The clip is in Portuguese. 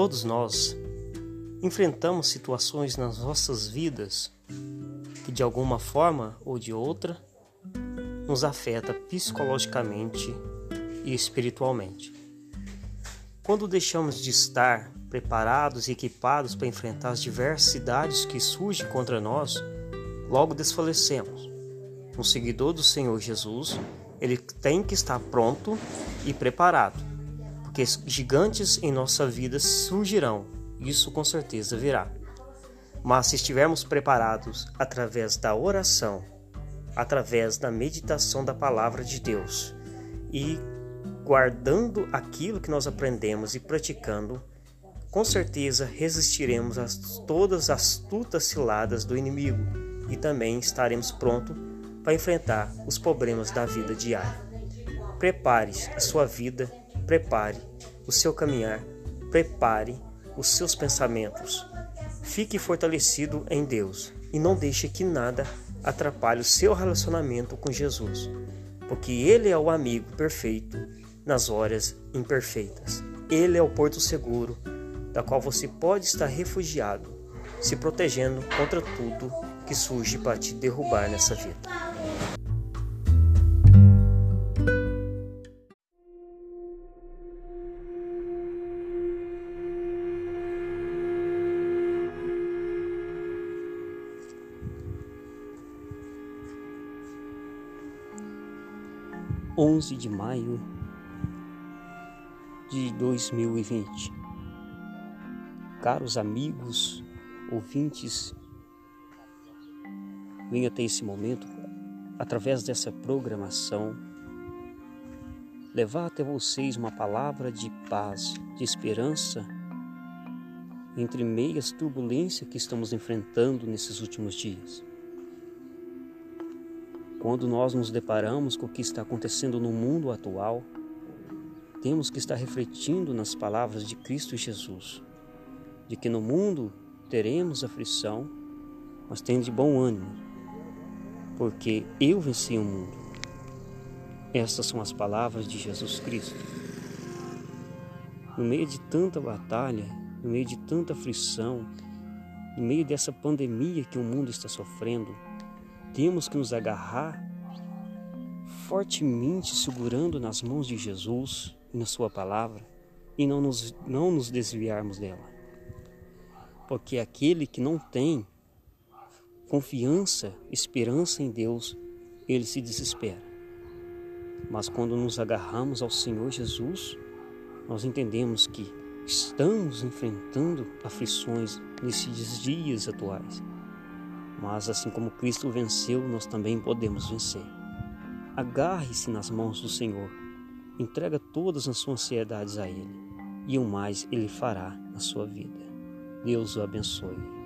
Todos nós enfrentamos situações nas nossas vidas que de alguma forma ou de outra nos afeta psicologicamente e espiritualmente. Quando deixamos de estar preparados e equipados para enfrentar as diversidades que surgem contra nós, logo desfalecemos. Um seguidor do Senhor Jesus, ele tem que estar pronto e preparado, porque gigantes em nossa vida surgirão, isso com certeza virá. Mas se estivermos preparados através da oração, através da meditação da palavra de Deus e guardando aquilo que nós aprendemos e praticando, com certeza resistiremos a todas as astutas ciladas do inimigo e também estaremos prontos para enfrentar os problemas da vida diária. Prepare a sua vida, prepare o seu caminhar, prepare os seus pensamentos. Fique fortalecido em Deus e não deixe que nada atrapalhe o seu relacionamento com Jesus, porque Ele é o amigo perfeito nas horas imperfeitas. Ele é o porto seguro, da qual você pode estar refugiado, se protegendo contra tudo que surge para te derrubar nessa vida. 11 de maio de 2020. Caros amigos, ouvintes, venho até esse momento, através dessa programação, levar até vocês uma palavra de paz, de esperança, entre meias turbulências que estamos enfrentando nesses últimos dias. Quando nós nos deparamos com o que está acontecendo no mundo atual, temos que estar refletindo nas palavras de Cristo Jesus, de que no mundo teremos aflição, mas tem de bom ânimo, porque eu venci o mundo. Estas são as palavras de Jesus Cristo. No meio de tanta batalha, no meio de tanta aflição, no meio dessa pandemia que o mundo está sofrendo, temos que nos agarrar fortemente segurando nas mãos de Jesus e na Sua palavra e não nos, não nos desviarmos dela. Porque aquele que não tem confiança, esperança em Deus, ele se desespera. Mas quando nos agarramos ao Senhor Jesus, nós entendemos que estamos enfrentando aflições nesses dias atuais mas assim como Cristo venceu, nós também podemos vencer. Agarre-se nas mãos do Senhor. Entrega todas as suas ansiedades a Ele. E o mais Ele fará na sua vida. Deus o abençoe.